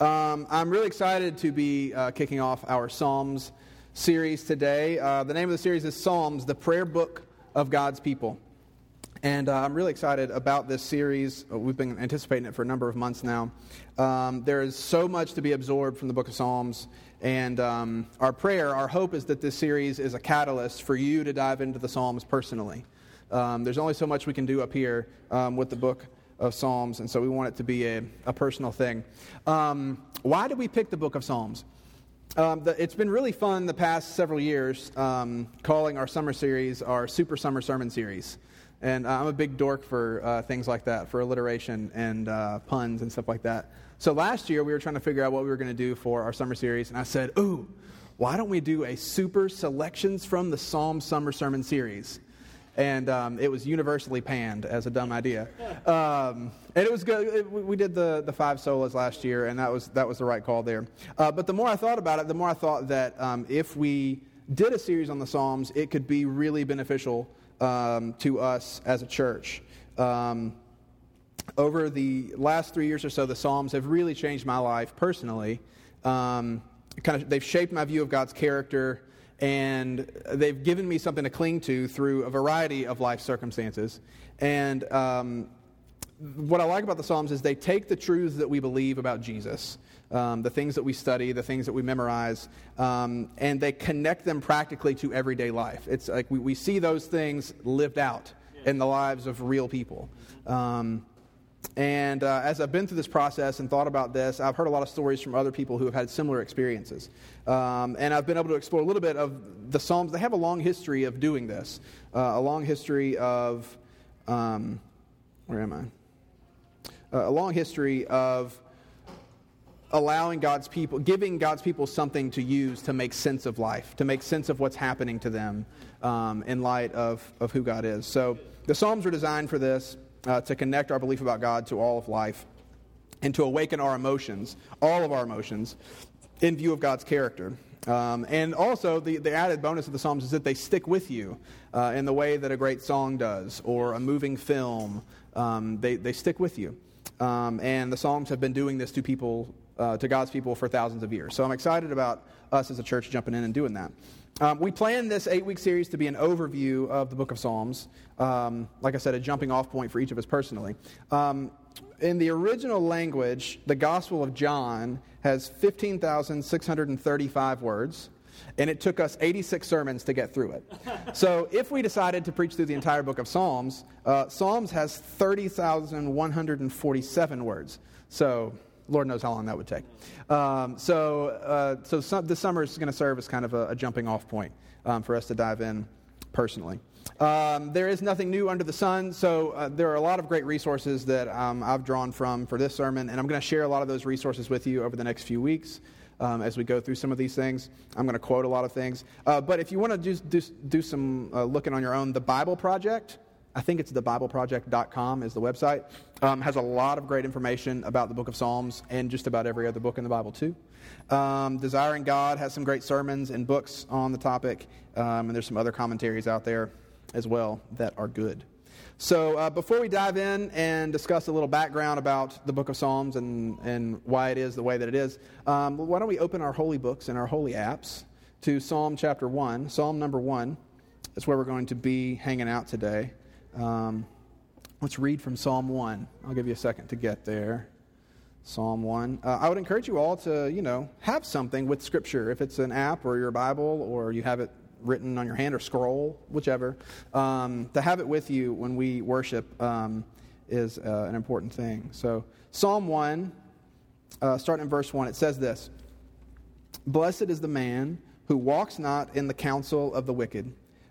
Um, I'm really excited to be uh, kicking off our Psalms series today. Uh, the name of the series is Psalms, the prayer book of God's people. And uh, I'm really excited about this series. Uh, we've been anticipating it for a number of months now. Um, there is so much to be absorbed from the book of Psalms. And um, our prayer, our hope is that this series is a catalyst for you to dive into the Psalms personally. Um, there's only so much we can do up here um, with the book of Psalms, and so we want it to be a, a personal thing. Um, why did we pick the book of Psalms? Um, the, it's been really fun the past several years um, calling our summer series our Super Summer Sermon Series. And uh, I'm a big dork for uh, things like that, for alliteration and uh, puns and stuff like that. So last year we were trying to figure out what we were going to do for our summer series, and I said, Ooh, why don't we do a Super Selections from the Psalm Summer Sermon Series? And um, it was universally panned as a dumb idea. Um, and it was good. It, we did the, the five solas last year, and that was, that was the right call there. Uh, but the more I thought about it, the more I thought that um, if we did a series on the Psalms, it could be really beneficial um, to us as a church. Um, over the last three years or so, the Psalms have really changed my life personally. Um, kind of, they've shaped my view of God's character and they've given me something to cling to through a variety of life circumstances. And um, what I like about the Psalms is they take the truths that we believe about Jesus, um, the things that we study, the things that we memorize, um, and they connect them practically to everyday life. It's like we, we see those things lived out in the lives of real people. Um, and uh, as I've been through this process and thought about this, I've heard a lot of stories from other people who have had similar experiences. Um, and I've been able to explore a little bit of the Psalms. They have a long history of doing this, uh, a long history of, um, where am I? Uh, a long history of allowing God's people, giving God's people something to use to make sense of life, to make sense of what's happening to them um, in light of, of who God is. So the Psalms are designed for this uh, to connect our belief about God to all of life and to awaken our emotions, all of our emotions, in view of God's character. Um, and also, the, the added bonus of the Psalms is that they stick with you uh, in the way that a great song does or a moving film. Um, they, they stick with you. Um, and the Psalms have been doing this to people, uh, to God's people for thousands of years. So I'm excited about us as a church jumping in and doing that. Um, we plan this eight week series to be an overview of the book of Psalms. Um, like I said, a jumping off point for each of us personally. Um, in the original language, the Gospel of John has 15,635 words, and it took us 86 sermons to get through it. so if we decided to preach through the entire book of Psalms, uh, Psalms has 30,147 words. So Lord knows how long that would take. Um, so, uh, so some, this summer is going to serve as kind of a, a jumping off point um, for us to dive in personally. Um, there is nothing new under the sun, so uh, there are a lot of great resources that um, I've drawn from for this sermon, and I'm going to share a lot of those resources with you over the next few weeks. Um, as we go through some of these things. I'm going to quote a lot of things. Uh, but if you want to do, do, some uh, looking on your own, the Bible Project, I think it's thebibleproject.com is the website. Um, has a lot of great information about the book of Psalms and just about every other book in the Bible, too. Um, Desiring God has some great sermons and books on the topic, um, and there's some other commentaries out there as well that are good. So, uh, before we dive in and discuss a little background about the book of Psalms and, and why it is the way that it is, um, why don't we open our holy books and our holy apps to Psalm chapter 1, Psalm number 1. That's where we're going to be hanging out today. Um, let's read from Psalm 1. I'll give you a second to get there. Psalm 1. Uh, I would encourage you all to, you know, have something with Scripture. If it's an app or your Bible or you have it written on your hand or scroll, whichever, um, to have it with you when we worship um, is uh, an important thing. So, Psalm 1, uh, starting in verse 1, it says this Blessed is the man who walks not in the counsel of the wicked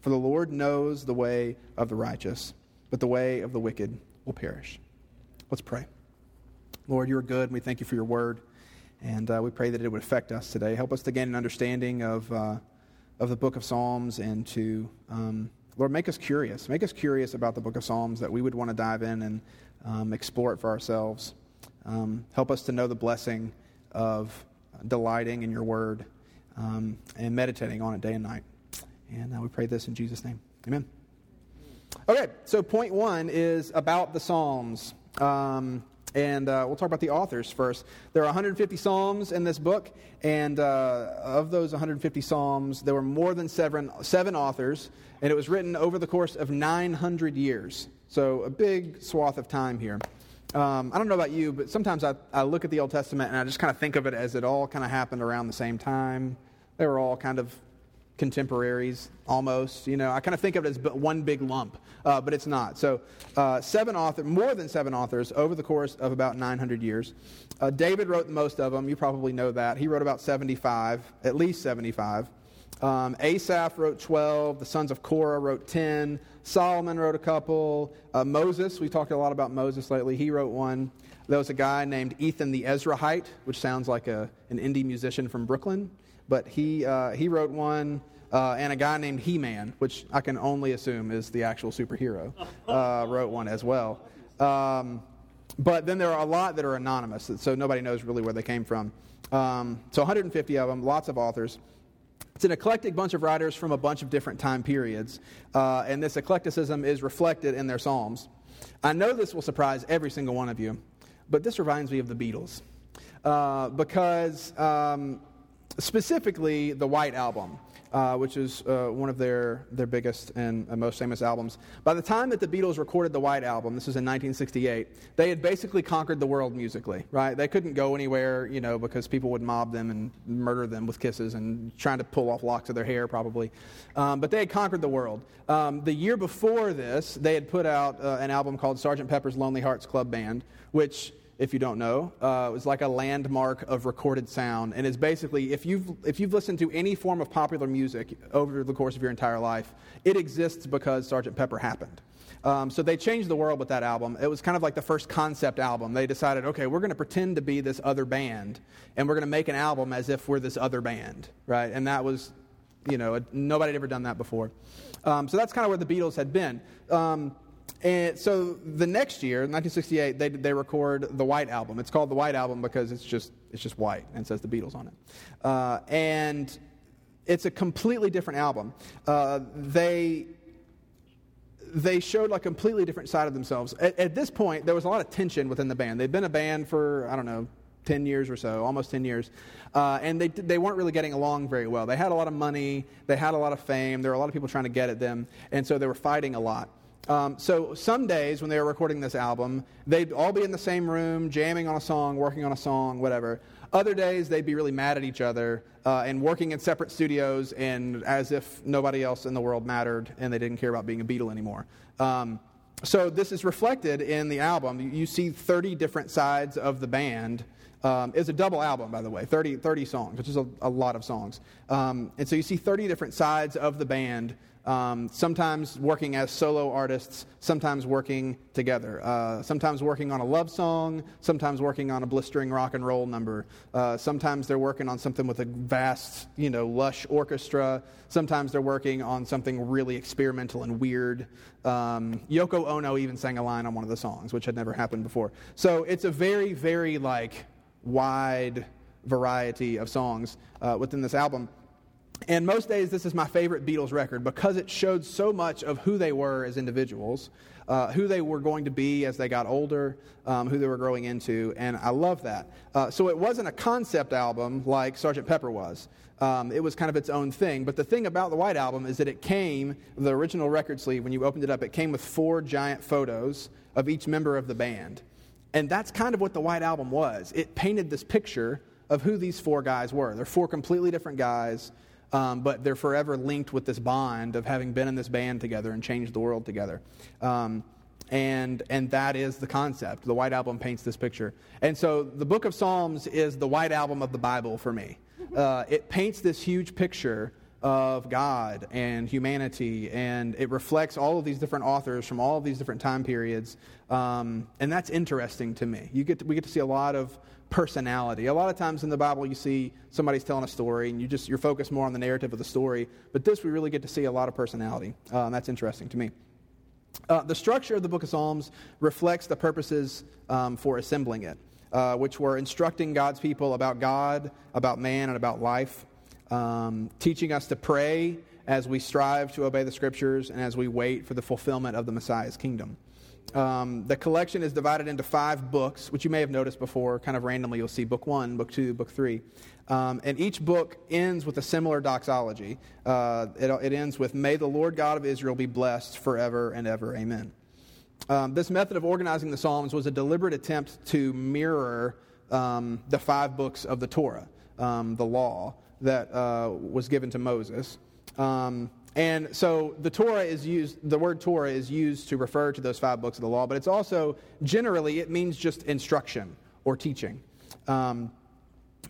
For the Lord knows the way of the righteous, but the way of the wicked will perish. Let's pray. Lord, you are good, and we thank you for your word. And uh, we pray that it would affect us today. Help us to gain an understanding of, uh, of the book of Psalms and to, um, Lord, make us curious. Make us curious about the book of Psalms that we would want to dive in and um, explore it for ourselves. Um, help us to know the blessing of delighting in your word um, and meditating on it day and night. And uh, we pray this in Jesus' name. Amen. Okay, so point one is about the Psalms. Um, and uh, we'll talk about the authors first. There are 150 Psalms in this book, and uh, of those 150 Psalms, there were more than seven, seven authors, and it was written over the course of 900 years. So a big swath of time here. Um, I don't know about you, but sometimes I, I look at the Old Testament and I just kind of think of it as it all kind of happened around the same time. They were all kind of contemporaries almost. You know, I kind of think of it as one big lump, uh, but it's not. So, uh, seven authors, more than seven authors over the course of about 900 years. Uh, David wrote the most of them. You probably know that. He wrote about 75, at least 75. Um, Asaph wrote 12. The sons of Korah wrote 10. Solomon wrote a couple. Uh, Moses, we talked a lot about Moses lately. He wrote one. There was a guy named Ethan the Ezrahite, which sounds like a, an indie musician from Brooklyn. But he, uh, he wrote one. Uh, and a guy named He Man, which I can only assume is the actual superhero, uh, wrote one as well. Um, but then there are a lot that are anonymous, so nobody knows really where they came from. Um, so 150 of them, lots of authors. It's an eclectic bunch of writers from a bunch of different time periods, uh, and this eclecticism is reflected in their Psalms. I know this will surprise every single one of you, but this reminds me of the Beatles. Uh, because um, specifically the White Album uh, which is uh, one of their, their biggest and most famous albums. By the time that the Beatles recorded the White Album, this was in 1968, they had basically conquered the world musically, right? They couldn't go anywhere, you know, because people would mob them and murder them with kisses and trying to pull off locks of their hair, probably. Um, but they had conquered the world. Um, the year before this, they had put out uh, an album called Sgt. Pepper's Lonely Hearts Club Band, which if you don't know. Uh, it was like a landmark of recorded sound, and it's basically if you've if you've listened to any form of popular music over the course of your entire life, it exists because Sergeant Pepper happened. Um, so they changed the world with that album. It was kind of like the first concept album. They decided, okay, we're going to pretend to be this other band, and we're going to make an album as if we're this other band, right? And that was, you know, nobody had ever done that before. Um, so that's kind of where the Beatles had been. Um, and so the next year, 1968, they, they record the White Album. It's called the White Album because it's just, it's just white and says the Beatles on it. Uh, and it's a completely different album. Uh, they, they showed like a completely different side of themselves. At, at, this point, there was a lot of tension within the band. They'd been a band for, I don't know, 10 years or so, almost 10 years. Uh, and they, they weren't really getting along very well. They had a lot of money, they had a lot of fame, there were a lot of people trying to get at them, and so they were fighting a lot. Um, so some days when they were recording this album, they'd all be in the same room, jamming on a song, working on a song, whatever. Other days they'd be really mad at each other uh, and working in separate studios, and as if nobody else in the world mattered and they didn't care about being a Beatle anymore. Um, so this is reflected in the album. You see 30 different sides of the band. Um, it's a double album, by the way, 30, 30 songs, which is a, a lot of songs. Um, and so you see 30 different sides of the band um, sometimes working as solo artists, sometimes working together. Uh, sometimes working on a love song, sometimes working on a blistering rock and roll number. Uh, sometimes they're working on something with a vast, you know, lush orchestra. Sometimes they're working on something really experimental and weird. Um, Yoko Ono even sang a line on one of the songs, which had never happened before. So it's a very, very like wide variety of songs uh, within this album. And most days, this is my favorite Beatles record because it showed so much of who they were as individuals, uh, who they were going to be as they got older, um, who they were growing into, and I love that. Uh, so it wasn't a concept album like Sgt. Pepper was. Um, it was kind of its own thing. But the thing about the White Album is that it came, the original record sleeve, when you opened it up, it came with four giant photos of each member of the band. And that's kind of what the White Album was. It painted this picture of who these four guys were. They're four completely different guys um, but they're forever linked with this bond of having been in this band together and changed the world together. Um, and, and that is the concept. The White Album paints this picture. And so the book of Psalms is the White Album of the Bible for me. Uh, it paints this huge picture of God and humanity, and it reflects all of these different authors from all of these different time periods. Um, and that's interesting to me. You get to, we get to see a lot of personality. A lot of times in the Bible, you see somebody's telling a story, and you just you're focused more on the narrative of the story. But this, we really get to see a lot of personality, uh, and that's interesting to me. Uh, the structure of the Book of Psalms reflects the purposes um, for assembling it, uh, which were instructing God's people about God, about man, and about life, um, teaching us to pray as we strive to obey the Scriptures and as we wait for the fulfillment of the Messiah's kingdom. Um, the collection is divided into five books, which you may have noticed before, kind of randomly. You'll see book one, book two, book three. Um, and each book ends with a similar doxology. Uh, it, it, ends with, May the Lord God of Israel be blessed forever and ever. Amen. Um, this method of organizing the Psalms was a deliberate attempt to mirror um, the five books of the Torah, um, the law that uh, was given to Moses. Um, and so the Torah is used, the word Torah is used to refer to those five books of the law, but it's also generally, it means just instruction or teaching. Um,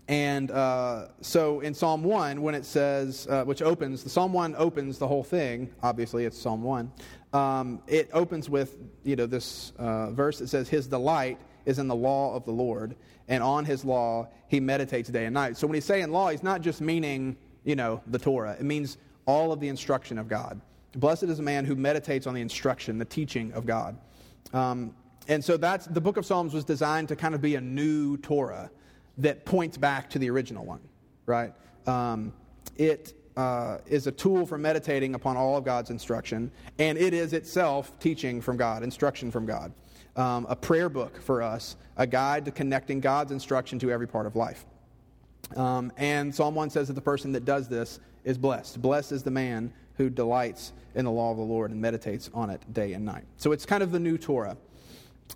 and uh, so in Psalm 1, when it says, uh, which opens, the Psalm 1 opens the whole thing, obviously it's Psalm 1. Um, it opens with, you know, this uh, verse that says, His delight is in the law of the Lord, and on His law he meditates day and night. So when he's saying law, he's not just meaning, you know, the Torah. It means all of the instruction of God. Blessed is a man who meditates on the instruction, the teaching of God. Um, and so that's the book of Psalms was designed to kind of be a new Torah that points back to the original one, right? Um, it uh, is a tool for meditating upon all of God's instruction, and it is itself teaching from God, instruction from God. Um, a prayer book for us, a guide to connecting God's instruction to every part of life. Um, and Psalm 1 says that the person that does this is blessed. Blessed is the man who delights in the law of the Lord and meditates on it day and night. So it's kind of the new Torah.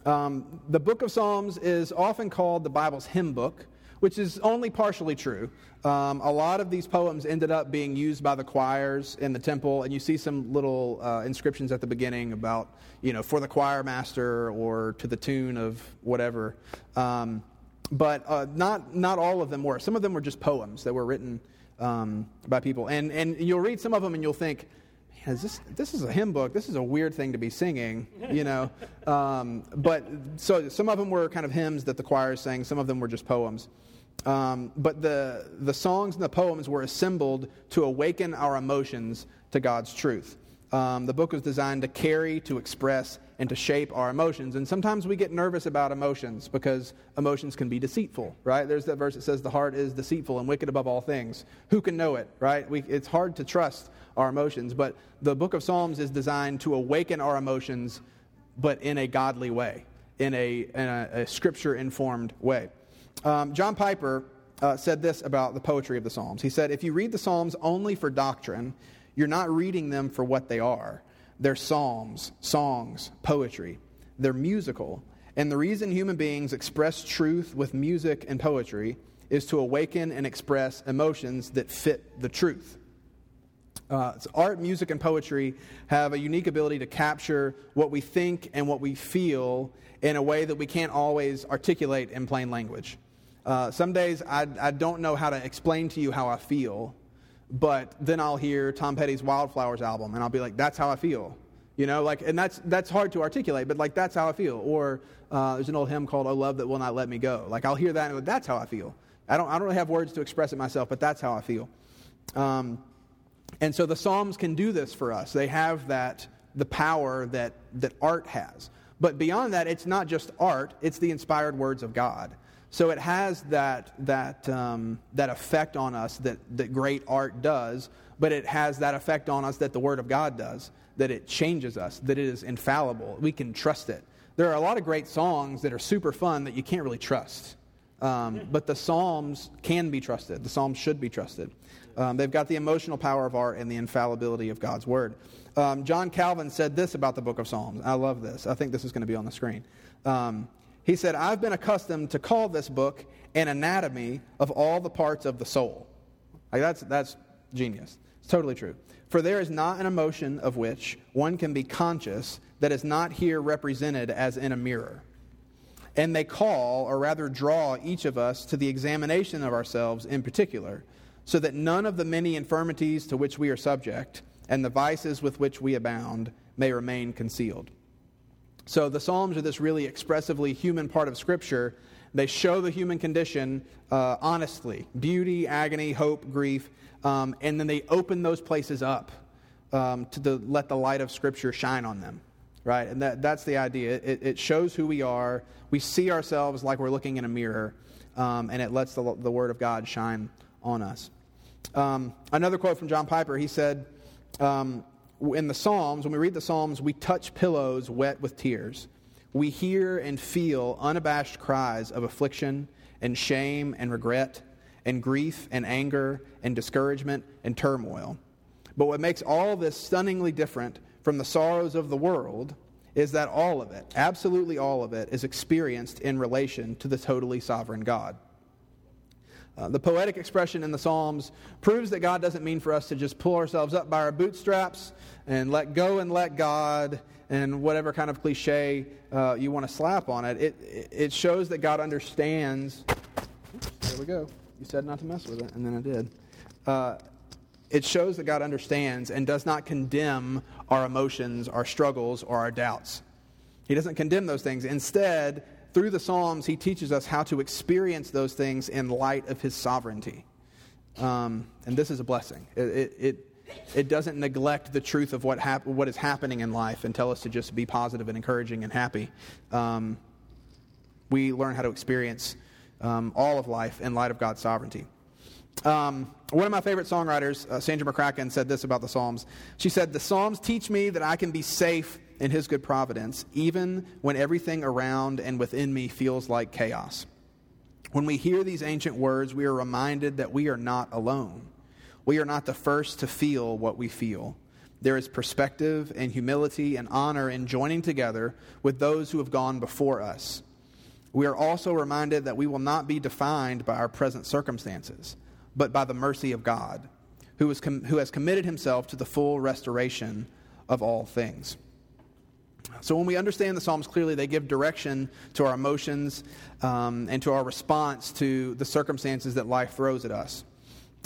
Um, the book of Psalms is often called the Bible's hymn book, which is only partially true. Um, a lot of these poems ended up being used by the choirs in the temple, and you see some little uh, inscriptions at the beginning about, you know, for the choir master or to the tune of whatever. Um, but uh, not, not all of them were. Some of them were just poems that were written um, by people. And, and you'll read some of them and you'll think, is this, this is a hymn book. This is a weird thing to be singing, you know. Um, but so some of them were kind of hymns that the choir sang. Some of them were just poems. Um, but the, the songs and the poems were assembled to awaken our emotions to God's truth. Um, the book was designed to carry, to express, and to shape our emotions. And sometimes we get nervous about emotions because emotions can be deceitful, right? There's that verse that says, The heart is deceitful and wicked above all things. Who can know it, right? We, it's hard to trust our emotions, but the book of Psalms is designed to awaken our emotions, but in a godly way, in a, in a, a scripture informed way. Um, John Piper uh, said this about the poetry of the Psalms. He said, If you read the Psalms only for doctrine, you're not reading them for what they are. They're psalms, songs, poetry. They're musical. And the reason human beings express truth with music and poetry is to awaken and express emotions that fit the truth. Uh, so art, music, and poetry have a unique ability to capture what we think and what we feel in a way that we can't always articulate in plain language. Uh, some days I, I don't know how to explain to you how I feel, but then I'll hear Tom Petty's Wildflowers album, and I'll be like, that's how I feel. You know, like, and that's, that's hard to articulate, but like, that's how I feel. Or uh, there's an old hymn called, Oh Love That Will Not Let Me Go. Like, I'll hear that and go, that's how I feel. I don't, I don't really have words to express it myself, but that's how I feel. Um, and so the Psalms can do this for us. They have that, the power that, that art has. But beyond that, it's not just art, it's the inspired words of God. So it has that, that, um, that effect on us that, that great art does, but it has that effect on us that the Word of God does, that it changes us, that it is infallible. We can trust it. There are a lot of great songs that are super fun that you can't really trust. Um, but the Psalms can be trusted. The Psalms should be trusted. Um, they've got the emotional power of art and the infallibility of God's Word. Um, John Calvin said this about the book of Psalms. I love this. I think this is going to be on the screen. He said, I've been accustomed to call this book an anatomy of all the parts of the soul. Like that's, that's genius. It's totally true. For there is not an emotion of which one can be conscious that is not here represented as in a mirror. And they call, or rather draw, each of us to the examination of ourselves in particular, so that none of the many infirmities to which we are subject and the vices with which we abound may remain concealed. So the Psalms are this really expressively human part of Scripture They show the human condition uh, honestly beauty, agony, hope, grief, um, and then they open those places up um, to the, let the light of Scripture shine on them. Right? And that, that's the idea. It, it shows who we are. We see ourselves like we're looking in a mirror, um, and it lets the, the Word of God shine on us. Um, another quote from John Piper he said, um, In the Psalms, when we read the Psalms, we touch pillows wet with tears. We hear and feel unabashed cries of affliction and shame and regret and grief and anger and discouragement and turmoil. But what makes all this stunningly different from the sorrows of the world is that all of it, absolutely all of it, is experienced in relation to the totally sovereign God. Uh, the poetic expression in the Psalms proves that God doesn't mean for us to just pull ourselves up by our bootstraps and let go and let God and whatever kind of cliche uh, you want to slap on it. it. It shows that God understands. There we go. You said not to mess with it, and then I did. Uh, it shows that God understands and does not condemn our emotions, our struggles, or our doubts. He doesn't condemn those things. Instead, through the Psalms, he teaches us how to experience those things in light of his sovereignty. Um, and this is a blessing. It, it, it, it, doesn't neglect the truth of what, hap- what is happening in life and tell us to just be positive and encouraging and happy. Um, we learn how to experience um, all of life in light of God's sovereignty. Um, one of my favorite songwriters, uh, Sandra McCracken, said this about the Psalms. She said, The Psalms teach me that I can be safe in His good providence, even when everything around and within me feels like chaos. When we hear these ancient words, we are reminded that we are not alone. We are not the first to feel what we feel. There is perspective and humility and honor in joining together with those who have gone before us. We are also reminded that we will not be defined by our present circumstances but by the mercy of God, who, com- who has committed himself to the full restoration of all things. So, when we understand the Psalms clearly, they give direction to our emotions um, and to our response to the circumstances that life throws at us.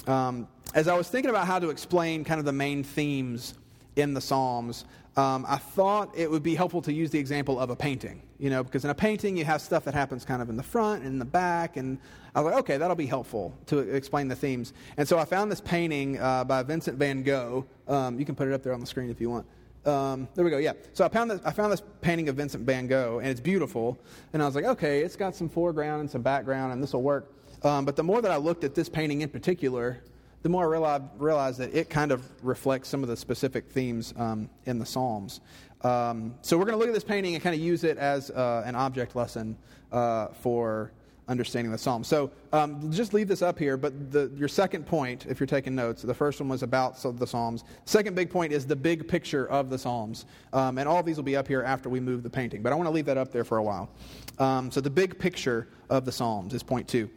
Um, as I was thinking about how to explain kind of the main themes in the Psalms, um, I thought it would be helpful to use the example of a painting, you know, because in a painting you have stuff that happens kind of in the front and in the back, and I was like, okay, that'll be helpful to explain the themes. And so I found this painting uh, by Vincent van Gogh. Um, you can put it up there on the screen if you want. Um, there we go. Yeah. So I found this. I found this painting of Vincent Van Gogh, and it's beautiful. And I was like, okay, it's got some foreground and some background, and this will work. Um, but the more that I looked at this painting in particular, the more I realized, realized, that it kind of reflects some of the specific themes um, in the Psalms. Um, so we're going to look at this painting and kind of use it as uh, an object lesson uh, for understanding the Psalms. So um, just leave this up here, but the, your second point, if you're taking notes, the first one was about the Psalms. Second big point is the big picture of the Psalms. Um, and all of these will be up here after we move the painting, but I want to leave that up there for a while. Um, so the big picture of the Psalms is point two.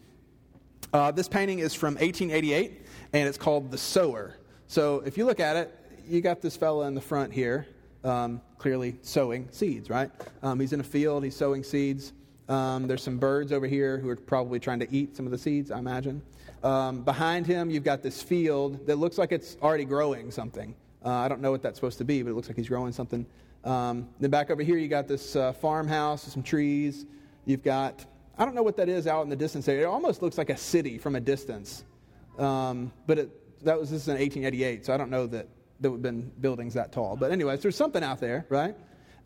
Uh, this painting is from 1888 and it's called The Sower. So if you look at it, you got this fella in the front here, um, clearly sowing seeds, right? Um, he's in a field, he's sowing seeds. Um, there's some birds over here who are probably trying to eat some of the seeds, I imagine. Um, behind him, you've got this field that looks like it's already growing something. Uh, I don't know what that's supposed to be, but it looks like he's growing something. Um, then back over here, you got this uh, farmhouse, some trees. You've got, I don't know what that is out in the distance there. It almost looks like a city from a distance. Um, but it, that was this is in 1888, so I don't know that there would have been buildings that tall. But anyways, there's something out there, right?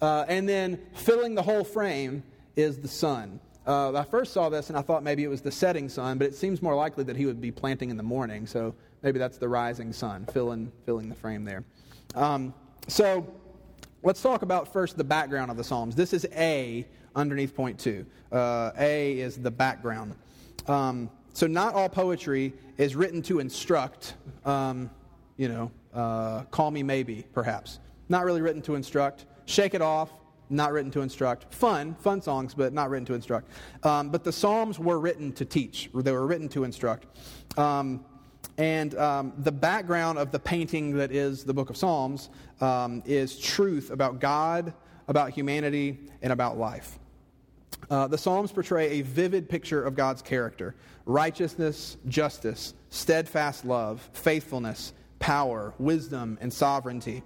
Uh, and then filling the whole frame is the sun. Uh, I first saw this and I thought maybe it was the setting sun, but it seems more likely that he would be planting in the morning. So maybe that's the rising sun filling, filling the frame there. Um, so let's talk about first the background of the Psalms. This is A underneath point two. Uh, a is the background. Um, so, not all poetry is written to instruct, um, you know, uh, call me maybe, perhaps. Not really written to instruct. Shake it off, not written to instruct. Fun, fun songs, but not written to instruct. Um, but the Psalms were written to teach, they were written to instruct. Um, and um, the background of the painting that is the book of Psalms um, is truth about God, about humanity, and about life. Uh, the Psalms portray a vivid picture of God's character righteousness, justice, steadfast love, faithfulness, power, wisdom, and sovereignty.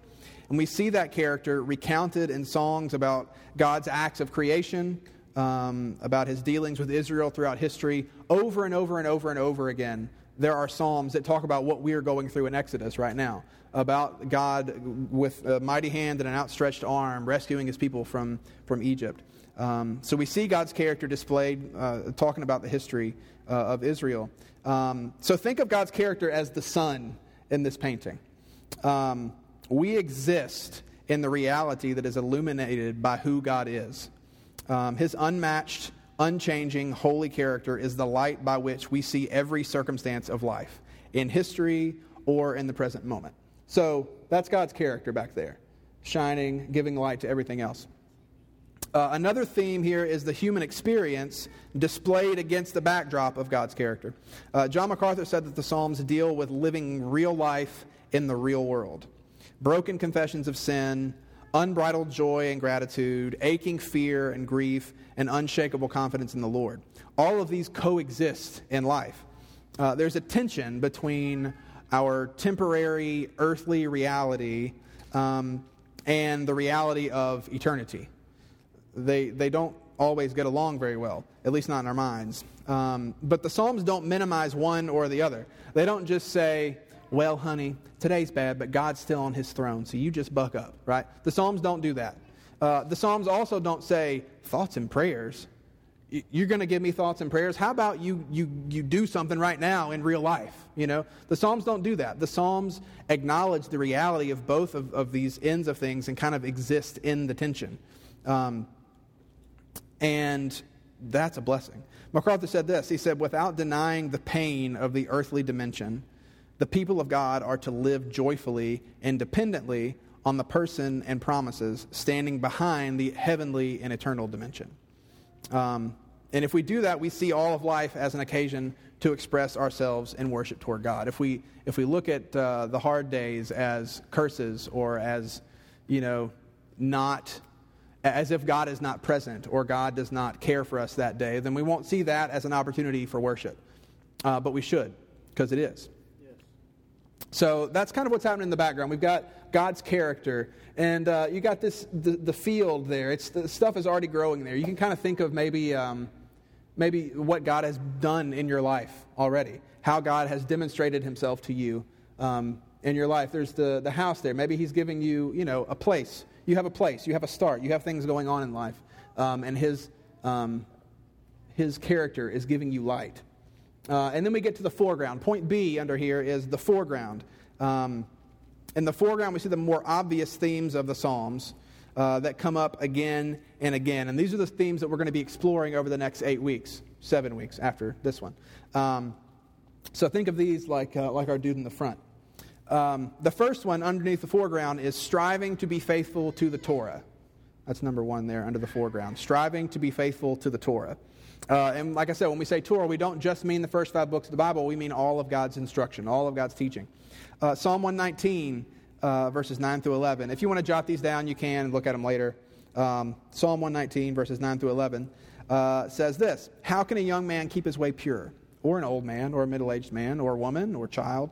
And we see that character recounted in songs about God's acts of creation, um, about his dealings with Israel throughout history. Over and over and over and over again, there are Psalms that talk about what we are going through in Exodus right now about God with a mighty hand and an outstretched arm rescuing his people from, from Egypt. Um, so we see God's character displayed uh, talking about the history uh, of Israel. Um, so think of God's character as the sun in this painting. Um, we exist in the reality that is illuminated by who God is. Um, his unmatched, unchanging, holy character is the light by which we see every circumstance of life, in history or in the present moment. So that's God's character back there, shining, giving light to everything else. Uh, another theme here is the human experience displayed against the backdrop of God's character. Uh, John MacArthur said that the Psalms deal with living real life in the real world broken confessions of sin, unbridled joy and gratitude, aching fear and grief, and unshakable confidence in the Lord. All of these coexist in life. Uh, there's a tension between our temporary earthly reality um, and the reality of eternity they, they don't always get along very well, at least not in our minds. Um, but the Psalms don't minimize one or the other. They don't just say, well, honey, today's bad, but God's still on his throne, so you just buck up, right? The Psalms don't do that. Uh, the Psalms also don't say thoughts and prayers. You're going to give me thoughts and prayers. How about you, you, you do something right now in real life? You know, the Psalms don't do that. The Psalms acknowledge the reality of both of, of these ends of things and kind of exist in the tension. Um, and that's a blessing. MacArthur said this He said, without denying the pain of the earthly dimension, the people of God are to live joyfully and dependently on the person and promises standing behind the heavenly and eternal dimension. Um, and if we do that, we see all of life as an occasion to express ourselves in worship toward God. If we, if we look at uh, the hard days as curses or as, you know, not as if God is not present or God does not care for us that day, then we won't see that as an opportunity for worship. Uh, but we should, because it is. So that's kind of what's happening in the background. We've got God's character, and uh, you got this the, the, field there. It's the stuff is already growing there. You can kind of think of maybe um, maybe what God has done in your life already, how God has demonstrated Himself to you um, in your life. There's the the house there. Maybe He's giving you you know a place you have a place, you have a start, you have things going on in life. Um, and his, um, his character is giving you light. Uh, and then we get to the foreground. Point B under here is the foreground. Um, in the foreground, we see the more obvious themes of the Psalms uh, that come up again and again. And these are the themes that we're going to be exploring over the next eight weeks, seven weeks after this one. Um, so think of these like, uh, like our dude in the front. Um, the first one underneath the foreground is striving to be faithful to the Torah. That's number one there under the foreground. Striving to be faithful to the Torah. Uh, and like I said, when we say Torah, we don't just mean the first five books of the Bible, we mean all of God's instruction, all of God's teaching. Uh, Psalm 119, uh, verses 9 through 11. If you want to jot these down, you can look at them later. Um, Psalm 119, verses 9 through 11, uh, says this How can a young man keep his way pure? Or an old man, or a middle aged man, or a woman, or child?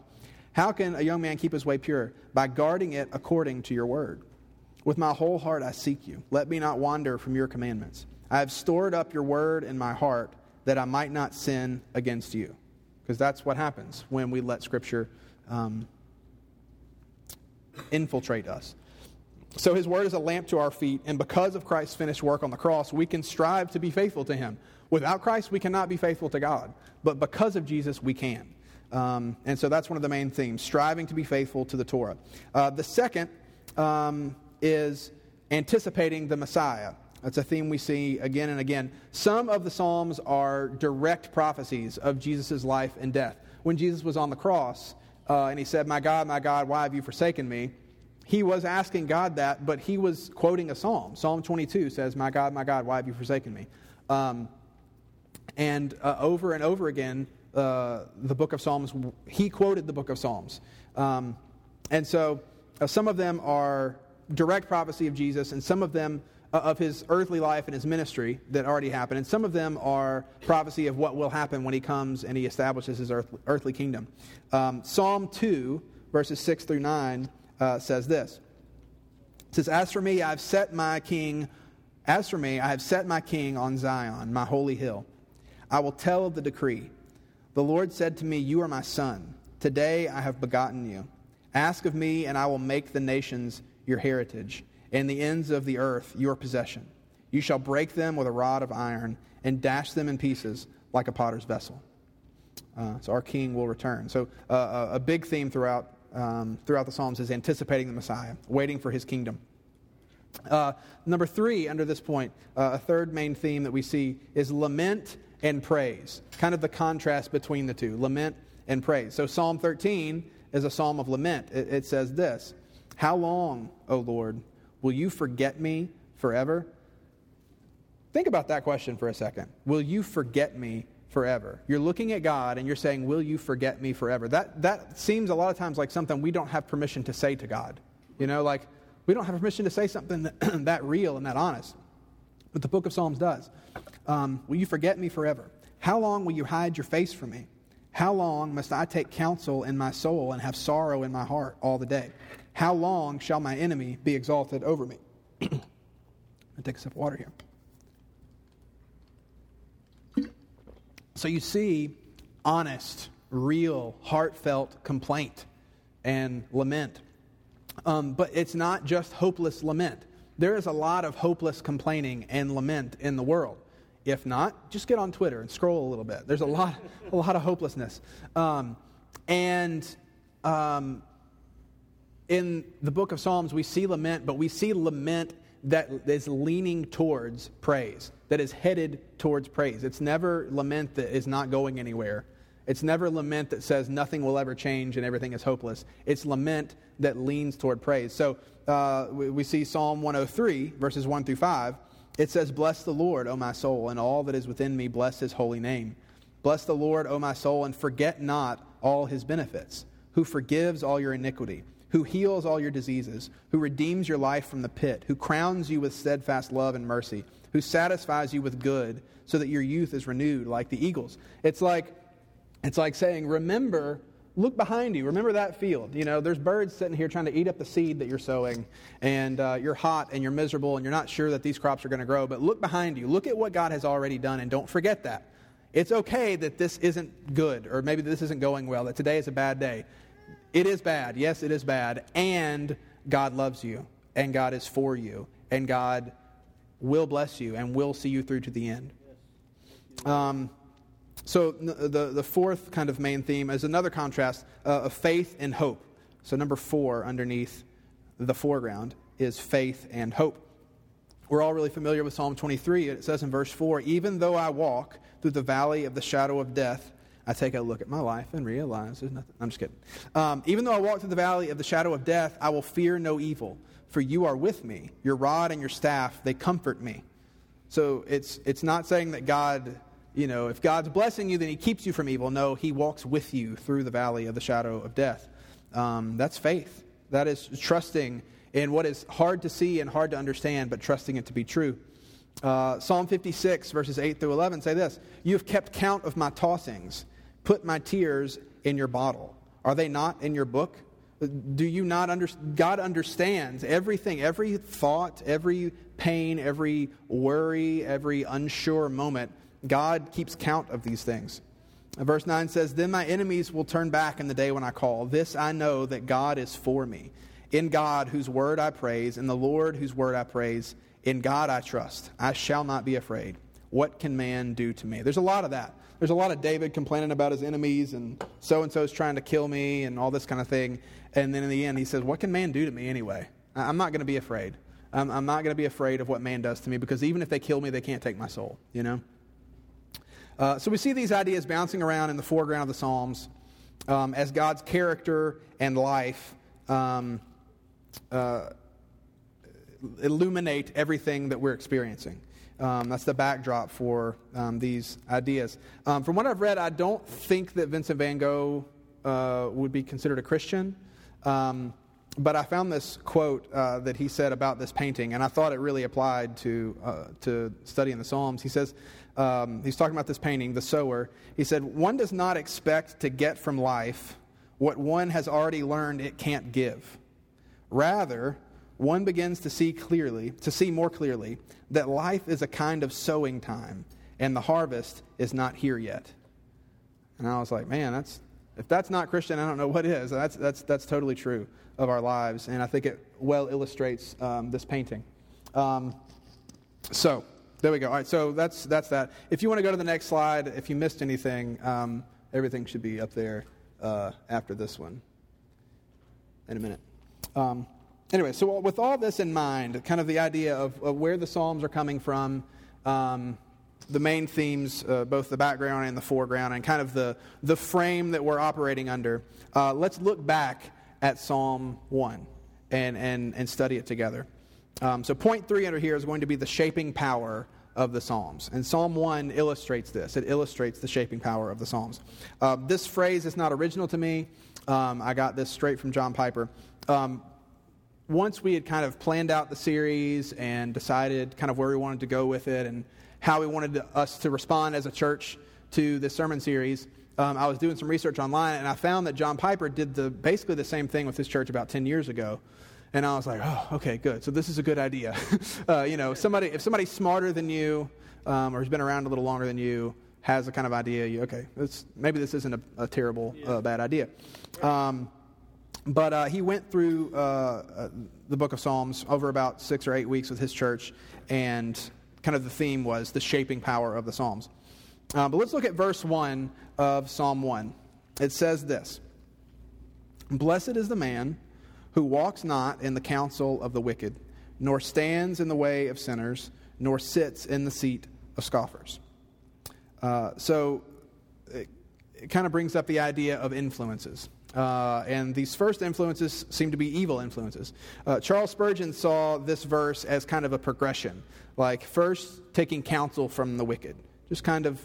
How can a young man keep his way pure? By guarding it according to your word. With my whole heart I seek you. Let me not wander from your commandments. I have stored up your word in my heart that I might not sin against you. Because that's what happens when we let Scripture um, infiltrate us. So his word is a lamp to our feet, and because of Christ's finished work on the cross, we can strive to be faithful to him. Without Christ, we cannot be faithful to God. But because of Jesus, we can. Um, and so that's one of the main themes striving to be faithful to the Torah. Uh, the second um, is anticipating the Messiah. That's a theme we see again and again. Some of the Psalms are direct prophecies of Jesus' life and death. When Jesus was on the cross uh, and he said, My God, my God, why have you forsaken me? He was asking God that, but he was quoting a psalm. Psalm 22 says, My God, my God, why have you forsaken me? Um, and uh, over and over again, uh, the book of Psalms, he quoted the book of Psalms. Um, and so uh, some of them are direct prophecy of Jesus, and some of them of his earthly life and his ministry that already happened, and some of them are prophecy of what will happen when he comes and he establishes his earth, earthly kingdom. Um, Psalm 2, verses 6 through 9, uh, says this. It says, As for me, I've set my king As for me, I have set my king on Zion, my holy hill. I will tell of the decree. The Lord said to me, You are my son. Today I have begotten you. Ask of me, and I will make the nations your heritage, and the ends of the earth your possession. You shall break them with a rod of iron, and dash them in pieces like a potter's vessel. Uh, so our king will return. So uh, a big theme throughout, um, throughout the Psalms is anticipating the Messiah, waiting for his kingdom. Uh, number three, under this point, uh, a third main theme that we see is lament and praise, kind of the contrast between the two lament and praise. So, Psalm 13 is a psalm of lament. It, it says this How long, O Lord, will you forget me forever? Think about that question for a second. Will you forget me forever? You're looking at God and you're saying, Will you forget me forever? That, that seems a lot of times like something we don't have permission to say to God. You know, like, we don't have permission to say something that, that real and that honest. But the book of Psalms does. Um, will you forget me forever? How long will you hide your face from me? How long must I take counsel in my soul and have sorrow in my heart all the day? How long shall my enemy be exalted over me? i take a sip of water here. So you see honest, real, heartfelt complaint and lament. Um, but it's not just hopeless lament. There is a lot of hopeless complaining and lament in the world. If not, just get on Twitter and scroll a little bit. There's a lot, a lot of hopelessness. Um, and um, in the book of Psalms, we see lament, but we see lament that is leaning towards praise, that is headed towards praise. It's never lament that is not going anywhere. It's never lament that says nothing will ever change and everything is hopeless. It's lament that leans toward praise. So uh, we, we, see Psalm 103, verses 1 through 5. It says, Bless the Lord, O my soul, and all that is within me, bless his holy name. Bless the Lord, O my soul, and forget not all his benefits, who forgives all your iniquity, who heals all your diseases, who redeems your life from the pit, who crowns you with steadfast love and mercy, who satisfies you with good, so that your youth is renewed like the eagles. It's like it's like saying, remember, look behind you. Remember that field. You know, there's birds sitting here trying to eat up the seed that you're sowing, and uh, you're hot and you're miserable and you're not sure that these crops are going to grow. But look behind you. Look at what God has already done, and don't forget that. It's okay that this isn't good, or maybe this isn't going well, that today is a bad day. It is bad. Yes, it is bad. And God loves you, and God is for you, and God will bless you and will see you through to the end. Um, so, the, the fourth kind of main theme is another contrast uh, of faith and hope. So, number four underneath the foreground is faith and hope. We're all really familiar with Psalm 23. It says in verse 4 Even though I walk through the valley of the shadow of death, I take a look at my life and realize there's nothing. I'm just kidding. Um, Even though I walk through the valley of the shadow of death, I will fear no evil, for you are with me. Your rod and your staff, they comfort me. So it's, it's not saying that God you know, if God's blessing you, then He keeps you from evil. No, He walks with you through the valley of the shadow of death. Um, that's faith. That is trusting in what is hard to see and hard to understand, but trusting it to be true. Uh, Psalm 56, verses 8 through 11 say this You have kept count of my tossings, put my tears in your bottle. Are they not in your book? Do you not understand? God understands everything, every thought, every pain, every worry, every unsure moment God keeps count of these things. Verse 9 says, Then my enemies will turn back in the day when I call. This I know that God is for me. In God, whose word I praise, in the Lord, whose word I praise, in God I trust. I shall not be afraid. What can man do to me? There's a lot of that. There's a lot of David complaining about his enemies and so and so is trying to kill me and all this kind of thing. And then in the end, he says, What can man do to me anyway? I'm not going to be afraid. I'm, I'm not going to be afraid of what man does to me because even if they kill me, they can't take my soul, you know? Uh, so we see these ideas bouncing around in the foreground of the Psalms um, as God's character and life um, uh, illuminate everything that we're experiencing. Um, that's the backdrop for um, these ideas. Um, from what I've read, I don't think that Vincent van Gogh uh, would be considered a Christian. Um, but I found this quote uh, that he said about this painting, and I thought it really applied to, uh, to studying the Psalms. He says, um, he's talking about this painting, The Sower. He said, One does not expect to get from life what one has already learned it can't give. Rather, one begins to see clearly, to see more clearly, that life is a kind of sowing time, and the harvest is not here yet. And I was like, man, that's if that's not Christian, I don't know what is. That's that's that's totally true of our lives, and I think it well illustrates um, this painting. Um, so there we go. All right, so that's that's that. If you want to go to the next slide, if you missed anything, um, everything should be up there uh, after this one in a minute. Anyway, so with all this in mind, kind of the idea of, of where the Psalms are coming from, um, the main themes, uh, both the background and the foreground, and kind of the, the frame that we're operating under, uh, let's look back at Psalm 1 and, and, and study it together. Um, so, point three under here is going to be the shaping power of the Psalms. And Psalm 1 illustrates this. It illustrates the shaping power of the Psalms. Uh, this phrase is not original to me. Um, I got this straight from John Piper. Um, once we had kind of planned out the series and decided kind of where we wanted to go with it and how we wanted to, us to respond as a church to this sermon series, um, I was doing some research online and I found that John Piper did the, basically the same thing with his church about 10 years ago. And I was like, oh, okay, good. So this is a good idea. uh, you know, somebody, if somebody's smarter than you um, or has been around a little longer than you, has a kind of idea, you, okay, maybe this isn't a, a terrible, uh, bad idea. Um, but uh, he went through uh, uh, the book of Psalms over about six or eight weeks with his church, and kind of the theme was the shaping power of the Psalms. Uh, but let's look at verse 1 of Psalm 1. It says this Blessed is the man who walks not in the counsel of the wicked, nor stands in the way of sinners, nor sits in the seat of scoffers. Uh, so it, it kind of brings up the idea of influences. Uh, and these first influences seem to be evil influences. Uh, Charles Spurgeon saw this verse as kind of a progression, like first taking counsel from the wicked, just kind of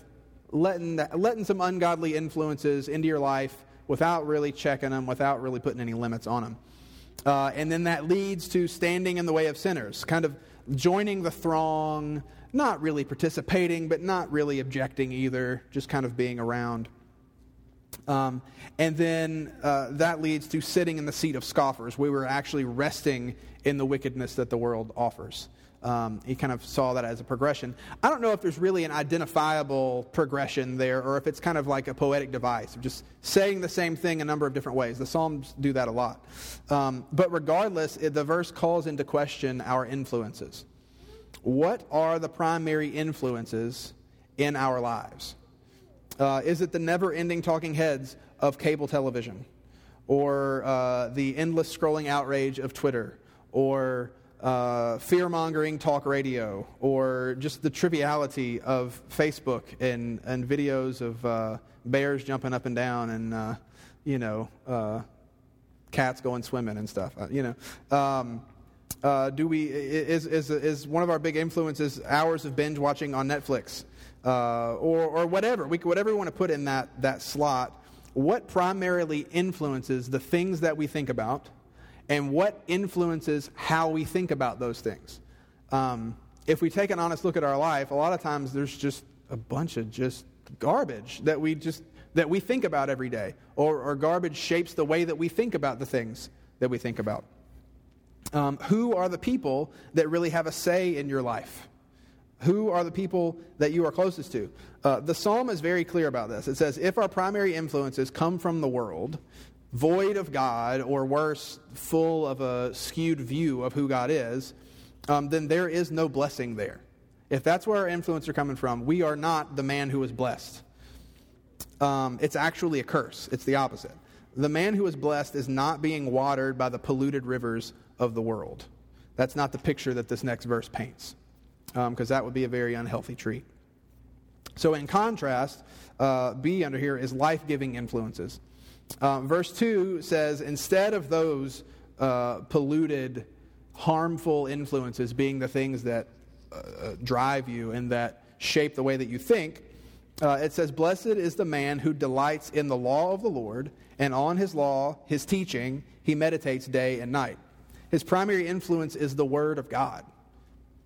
letting, letting some ungodly influences into your life without really checking them, without really putting any limits on them. Uh, and then that leads to standing in the way of sinners, kind of joining the throng, not really participating, but not really objecting either, just kind of being around. Um, and then uh, that leads to sitting in the seat of scoffers. We were actually resting in the wickedness that the world offers. Um, he kind of saw that as a progression. I don't know if there's really an identifiable progression there or if it's kind of like a poetic device of just saying the same thing a number of different ways. The Psalms do that a lot. Um, but regardless, the verse calls into question our influences. What are the primary influences in our lives? Uh, is it the never ending talking heads of cable television? Or uh, the endless scrolling outrage of Twitter? Or uh, fear mongering talk radio? Or just the triviality of Facebook and, and videos of uh, bears jumping up and down and, uh, you know, uh, cats going swimming and stuff? you know. Um, do we is, is, is one of our big influences hours of binge watching on Netflix uh, or, or whatever we whatever we want to put in that that slot what primarily influences the things that we think about and what influences how we think about those things um, if we take an honest look at our life a lot of times there's just a bunch of just garbage that we just that we think about every day or, or garbage shapes the way that we think about the things that we think about um, who are the people that really have a say in your life? Who are the people that you are closest to? Uh, the psalm is very clear about this. It says, If our primary influences come from the world, void of God, or worse, full of a skewed view of who God is, um, then there is no blessing there. If that's where our influence are coming from, we are not the man who is blessed. Um, it's actually a curse. It's the opposite. The man who is blessed is not being watered by the polluted rivers of the world. That's not the picture that this next verse paints, because um, that would be a very unhealthy tree. So, in contrast, uh, B under here is life giving influences. Um, verse 2 says, instead of those uh, polluted, harmful influences being the things that uh, uh, drive you and that shape the way that you think, uh, it says, Blessed is the man who delights in the law of the Lord, and on his law, his teaching, he meditates day and night. His primary influence is the Word of God,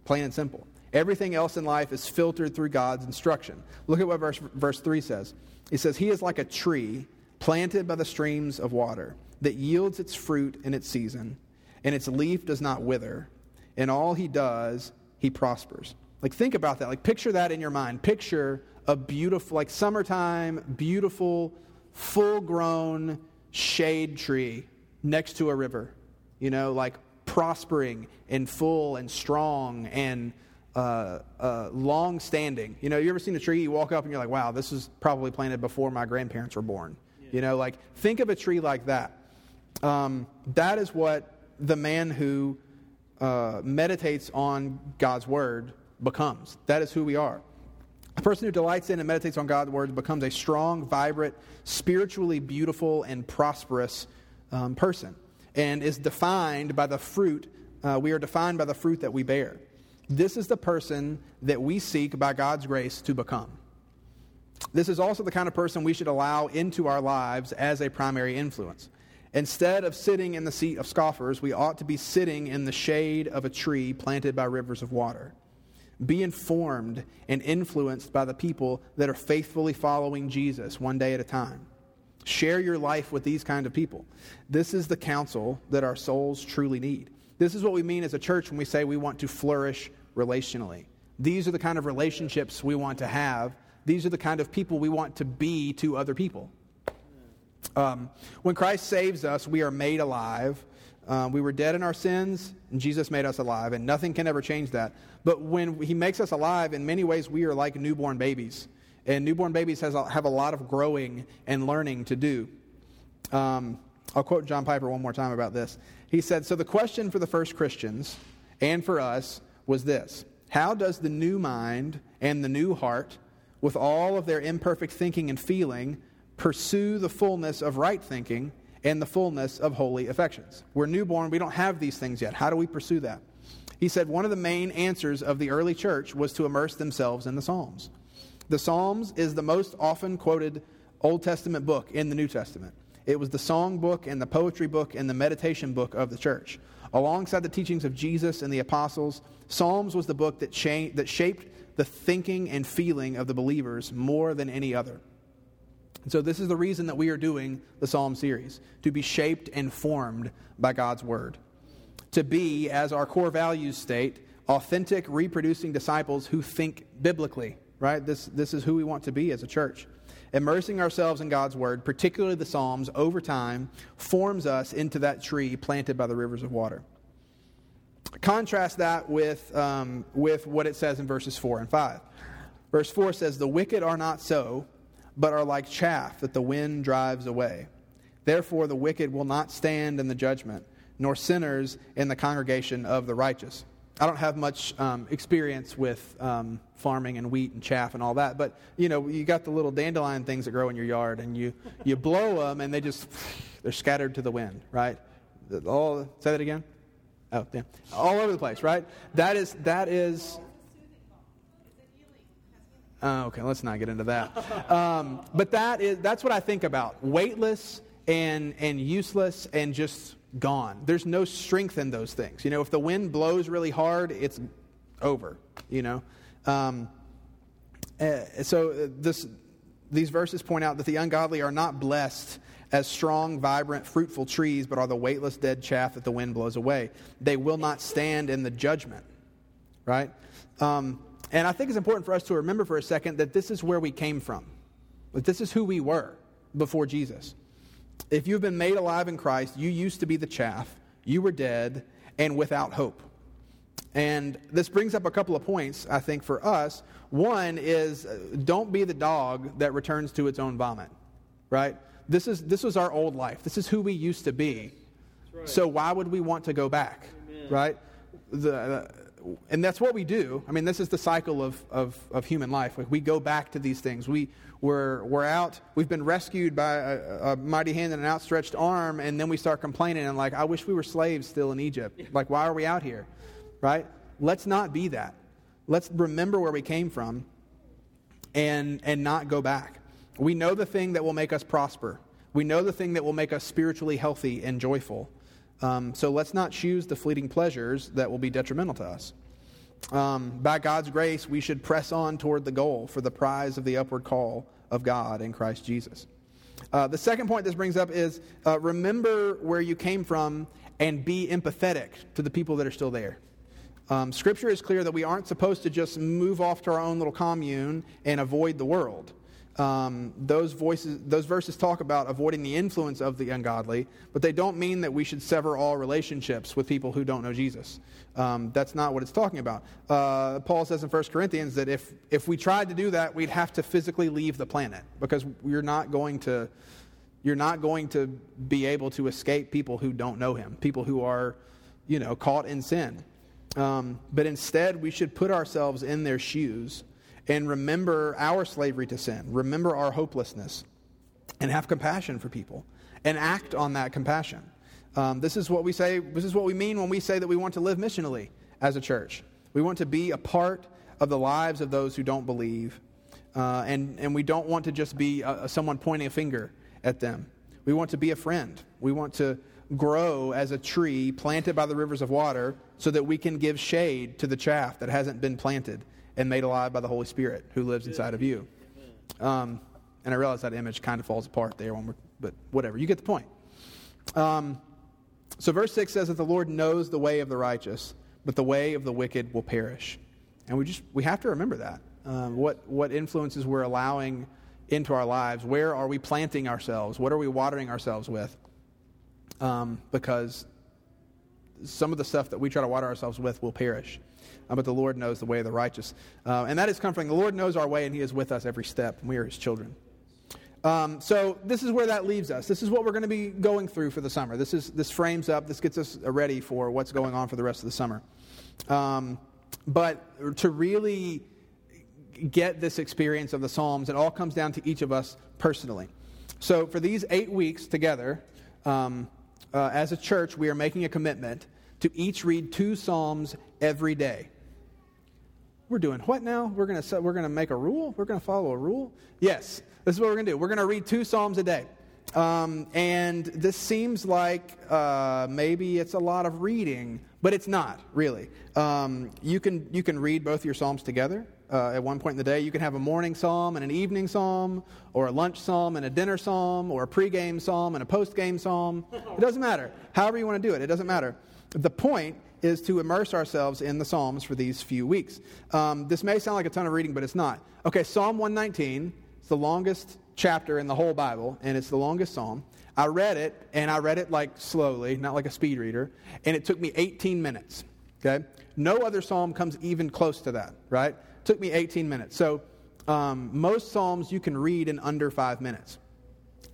plain and simple. Everything else in life is filtered through God's instruction. Look at what verse, verse 3 says. He says, He is like a tree planted by the streams of water that yields its fruit in its season, and its leaf does not wither. In all he does, he prospers. Like, think about that. Like, picture that in your mind. Picture a beautiful, like summertime, beautiful, full grown shade tree next to a river. You know, like prospering and full and strong and uh, uh, long standing. You know, you ever seen a tree, you walk up and you're like, wow, this is probably planted before my grandparents were born. Yeah. You know, like, think of a tree like that. Um, that is what the man who uh, meditates on God's word becomes. That is who we are. A person who delights in and meditates on God's word becomes a strong, vibrant, spiritually beautiful, and prosperous um, person and is defined by the fruit. Uh, we are defined by the fruit that we bear. This is the person that we seek by God's grace to become. This is also the kind of person we should allow into our lives as a primary influence. Instead of sitting in the seat of scoffers, we ought to be sitting in the shade of a tree planted by rivers of water. Be informed and influenced by the people that are faithfully following Jesus one day at a time. Share your life with these kind of people. This is the counsel that our souls truly need. This is what we mean as a church when we say we want to flourish relationally. These are the kind of relationships we want to have. These are the kind of people we want to be to other people. Um, when Christ saves us, we are made alive um, we were dead in our sins, and Jesus made us alive, and nothing can ever change that. But when He makes us alive, in many ways, we are like newborn babies. And newborn babies has have a lot of growing and learning to do. Um, I'll quote John Piper one more time about this. He said, So the question for the first Christians and for us was this How does the new mind and the new heart, with all of their imperfect thinking and feeling, pursue the fullness of right thinking? and the fullness of holy affections. We're newborn, we don't have these things yet. How do we pursue that? He said one of the main answers of the early church was to immerse themselves in the Psalms. The Psalms is the most often quoted Old Testament book in the New Testament. It was the song book and the poetry book and the meditation book of the church. Alongside the teachings of Jesus and the apostles, Psalms was the book that, cha- that shaped the thinking and feeling of the believers more than any other. And so, this is the reason that we are doing the Psalm series to be shaped and formed by God's Word. To be, as our core values state, authentic, reproducing disciples who think biblically, right? This, this is who we want to be as a church. Immersing ourselves in God's Word, particularly the Psalms, over time, forms us into that tree planted by the rivers of water. Contrast that with, um, with what it says in verses 4 and 5. Verse 4 says, The wicked are not so but are like chaff that the wind drives away. Therefore, the wicked will not stand in the judgment, nor sinners in the congregation of the righteous. I don't have much um, experience with um, farming and wheat and chaff and all that, but you know, you got the little dandelion things that grow in your yard, and you you blow them, and they just they're scattered to the wind, right? All say that again. Oh, damn! All over the place, right? That is that is uh, okay, let's not get into that. Um, but that is, that's what I think about weightless and, and useless and just gone. There's no strength in those things. You know, if the wind blows really hard, it's over, you know. Um, uh, so uh, this, these verses point out that the ungodly are not blessed as strong, vibrant, fruitful trees, but are the weightless, dead chaff that the wind blows away. They will not stand in the judgment, right? Um, and I think it's important for us to remember for a second that this is where we came from. That this is who we were before Jesus. If you've been made alive in Christ, you used to be the chaff, you were dead, and without hope. And this brings up a couple of points, I think, for us. One is uh, don't be the dog that returns to its own vomit, right? This, is, this was our old life. This is who we used to be. Right. So why would we want to go back, Amen. right? The, uh, and that's what we do. I mean, this is the cycle of, of, of human life. We go back to these things. We, we're, we're out, we've been rescued by a, a, mighty hand and an outstretched arm, and then we start complaining and, like, I wish we were slaves still in Egypt. Like, why are we out here? Right? Let's not be that. Let's remember where we came from and, and not go back. We know the thing that will make us prosper, we know the thing that will make us spiritually healthy and joyful. Um, so let's not choose the fleeting pleasures that will be detrimental to us. Um, by God's grace, we should press on toward the goal for the prize of the upward call of God in Christ Jesus. Uh, the second point this brings up is uh, remember where you came from and be empathetic to the people that are still there. Um, scripture is clear that we aren't supposed to just move off to our own little commune and avoid the world. Um, those voices, those verses talk about avoiding the influence of the ungodly, but they don't mean that we should sever all relationships with people who don't know Jesus. Um, that's not what it's talking about. Uh, Paul says in 1 Corinthians that if if we tried to do that, we'd have to physically leave the planet because you're not going to you're not going to be able to escape people who don't know Him, people who are, you know, caught in sin. Um, but instead, we should put ourselves in their shoes and remember our slavery to sin, remember our hopelessness, and have compassion for people and act on that compassion. Um, this is what we say, this is what we mean when we say that we want to live missionally as a church. We want to be a part of the lives of those who don't believe, uh, and, and we don't want to just be a, someone pointing a finger at them. We want to be a friend. We want to grow as a tree planted by the rivers of water so that we can give shade to the chaff that hasn't been planted and made alive by the Holy Spirit who lives inside of you. Um, and I realize that image kind of falls apart there, when we're, but whatever. You get the point. Um, so, verse 6 says that the Lord knows the way of the righteous, but the way of the wicked will perish. And we just we have to remember that. Um, what, what influences we're allowing into our lives. Where are we planting ourselves? What are we watering ourselves with? Um, because some of the stuff that we try to water ourselves with will perish. Uh, but the Lord knows the way of the righteous. Uh, and that is comforting. The Lord knows our way, and He is with us every step. We are His children. Um, so this is where that leaves us. This is what we're going to be going through for the summer. This is this frames up. This gets us ready for what's going on for the rest of the summer. Um, but to really get this experience of the Psalms, it all comes down to each of us personally. So for these eight weeks together, um, uh, as a church, we are making a commitment to each read two Psalms every day. We're doing what now? We're going to we're going to make a rule. We're going to follow a rule. Yes, this is what we're going to do. We're going to read two psalms a day. Um, and this seems like uh, maybe it's a lot of reading, but it's not really. Um, you can you can read both your psalms together. Uh, at one point in the day, you can have a morning psalm and an evening psalm, or a lunch psalm and a dinner psalm, or a pregame psalm and a postgame psalm. It doesn't matter. However you want to do it, it doesn't matter. The point is to immerse ourselves in the Psalms for these few weeks. Um, this may sound like a ton of reading, but it's not. Okay, Psalm 119 is the longest chapter in the whole Bible, and it's the longest psalm. I read it, and I read it like slowly, not like a speed reader, and it took me 18 minutes. Okay? No other psalm comes even close to that, right? It took me 18 minutes. So, um, most psalms you can read in under five minutes.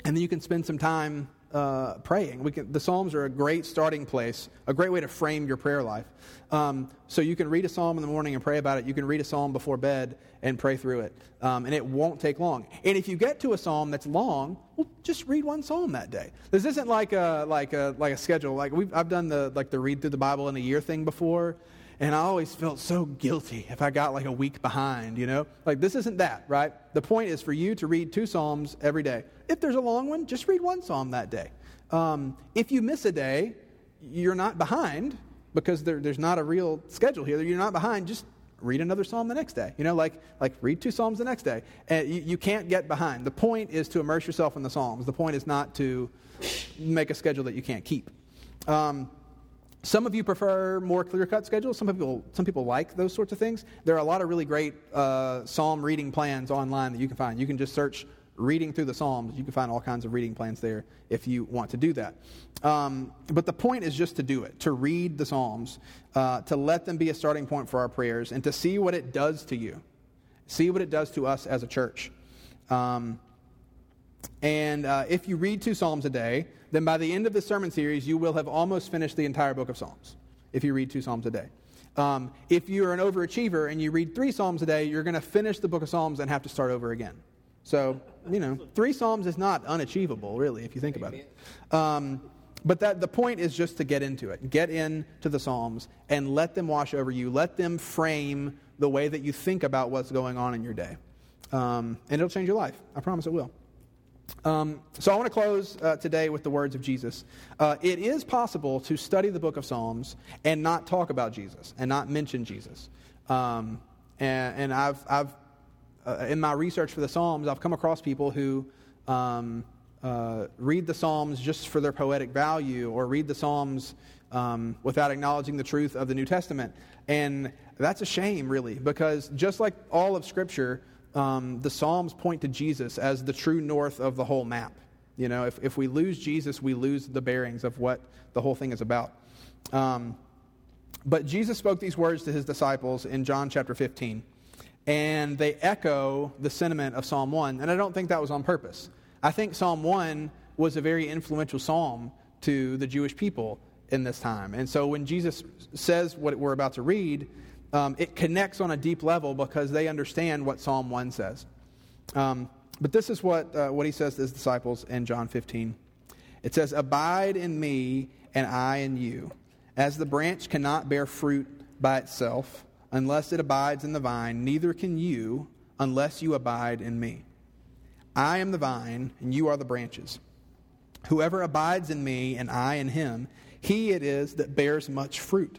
And then you can spend some time uh, praying. Can, the Psalms are a great starting place, a great way to frame your prayer life. Um, so you can read a psalm in the morning and pray about it. You can read a psalm before bed and pray through it, um, and it won't take long. And if you get to a psalm that's long, well, just read one psalm that day. This isn't like a like a like a schedule. Like we I've done the like the read through the Bible in a year thing before, and I always felt so guilty if I got like a week behind, you know? Like, this isn't that, right? The point is for you to read two Psalms every day. If there's a long one, just read one Psalm that day. Um, if you miss a day, you're not behind because there, there's not a real schedule here. You're not behind. Just read another psalm the next day. You know, like, like read two psalms the next day. And you, you can't get behind. The point is to immerse yourself in the psalms. The point is not to make a schedule that you can't keep. Um, some of you prefer more clear-cut schedules. Some people, some people like those sorts of things. There are a lot of really great uh, psalm reading plans online that you can find. You can just search reading through the Psalms. You can find all kinds of reading plans there if you want to do that. Um, but the point is just to do it, to read the Psalms, uh, to let them be a starting point for our prayers, and to see what it does to you. See what it does to us as a church. Um, and uh, if you read two Psalms a day, then by the end of the sermon series, you will have almost finished the entire book of Psalms if you read two Psalms a day. Um, if you're an overachiever and you read three Psalms a day, you're going to finish the book of Psalms and have to start over again. So, you know, three Psalms is not unachievable, really, if you think about it. Um, but that, the point is just to get into it. Get into the Psalms and let them wash over you. Let them frame the way that you think about what's going on in your day. Um, and it'll change your life. I promise it will. Um, so I want to close uh, today with the words of Jesus. Uh, it is possible to study the book of Psalms and not talk about Jesus and not mention Jesus. Um, and, and, I've, I've uh, in my research for the Psalms, I've come across people who um, uh, read the Psalms just for their poetic value or read the Psalms um, without acknowledging the truth of the New Testament. And that's a shame, really, because just like all of Scripture, um, the Psalms point to Jesus as the true north of the whole map. You know, if, if we lose Jesus, we lose the bearings of what the whole thing is about. Um, but Jesus spoke these words to his disciples in John chapter 15, and they echo the sentiment of Psalm 1. And I don't think that was on purpose. I think Psalm 1 was a very influential psalm to the Jewish people in this time. And so when Jesus says what we're about to read, um, it connects on a deep level because they understand what Psalm 1 says. Um, but this is what, uh, what he says to his disciples in John 15. It says, Abide in me, and I in you. As the branch cannot bear fruit by itself unless it abides in the vine, neither can you unless you abide in me. I am the vine, and you are the branches. Whoever abides in me, and I in him, he it is that bears much fruit.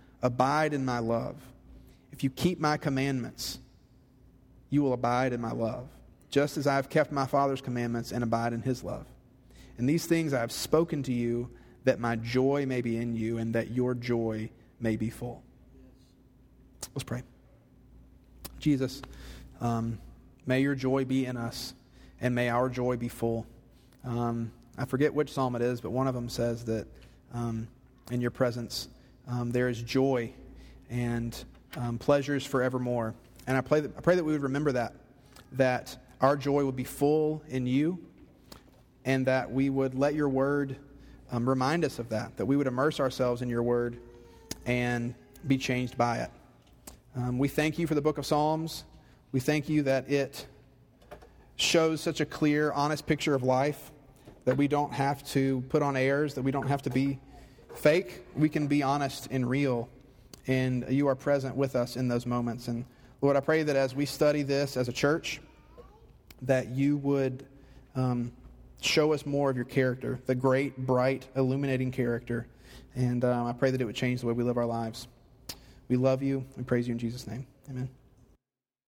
Abide in my love. If you keep my commandments, you will abide in my love, just as I have kept my Father's commandments and abide in his love. And these things I have spoken to you, that my joy may be in you, and that your joy may be full. Let's pray. Jesus, um, may your joy be in us, and may our joy be full. Um, I forget which psalm it is, but one of them says that um, in your presence um, there is joy and um, pleasures forevermore. And I pray, that, I pray that we would remember that, that our joy would be full in you, and that we would let your word um, remind us of that, that we would immerse ourselves in your word and be changed by it. Um, we thank you for the book of Psalms. We thank you that it shows such a clear, honest picture of life that we don't have to put on airs, that we don't have to be fake. We can be honest and real, and you are present with us in those moments. And Lord, I pray that as we study this as a church, that you would um, show us more of your character, the great, bright, illuminating character. And um, I pray that it would change the way we live our lives. We love you. We praise you in Jesus' name. Amen.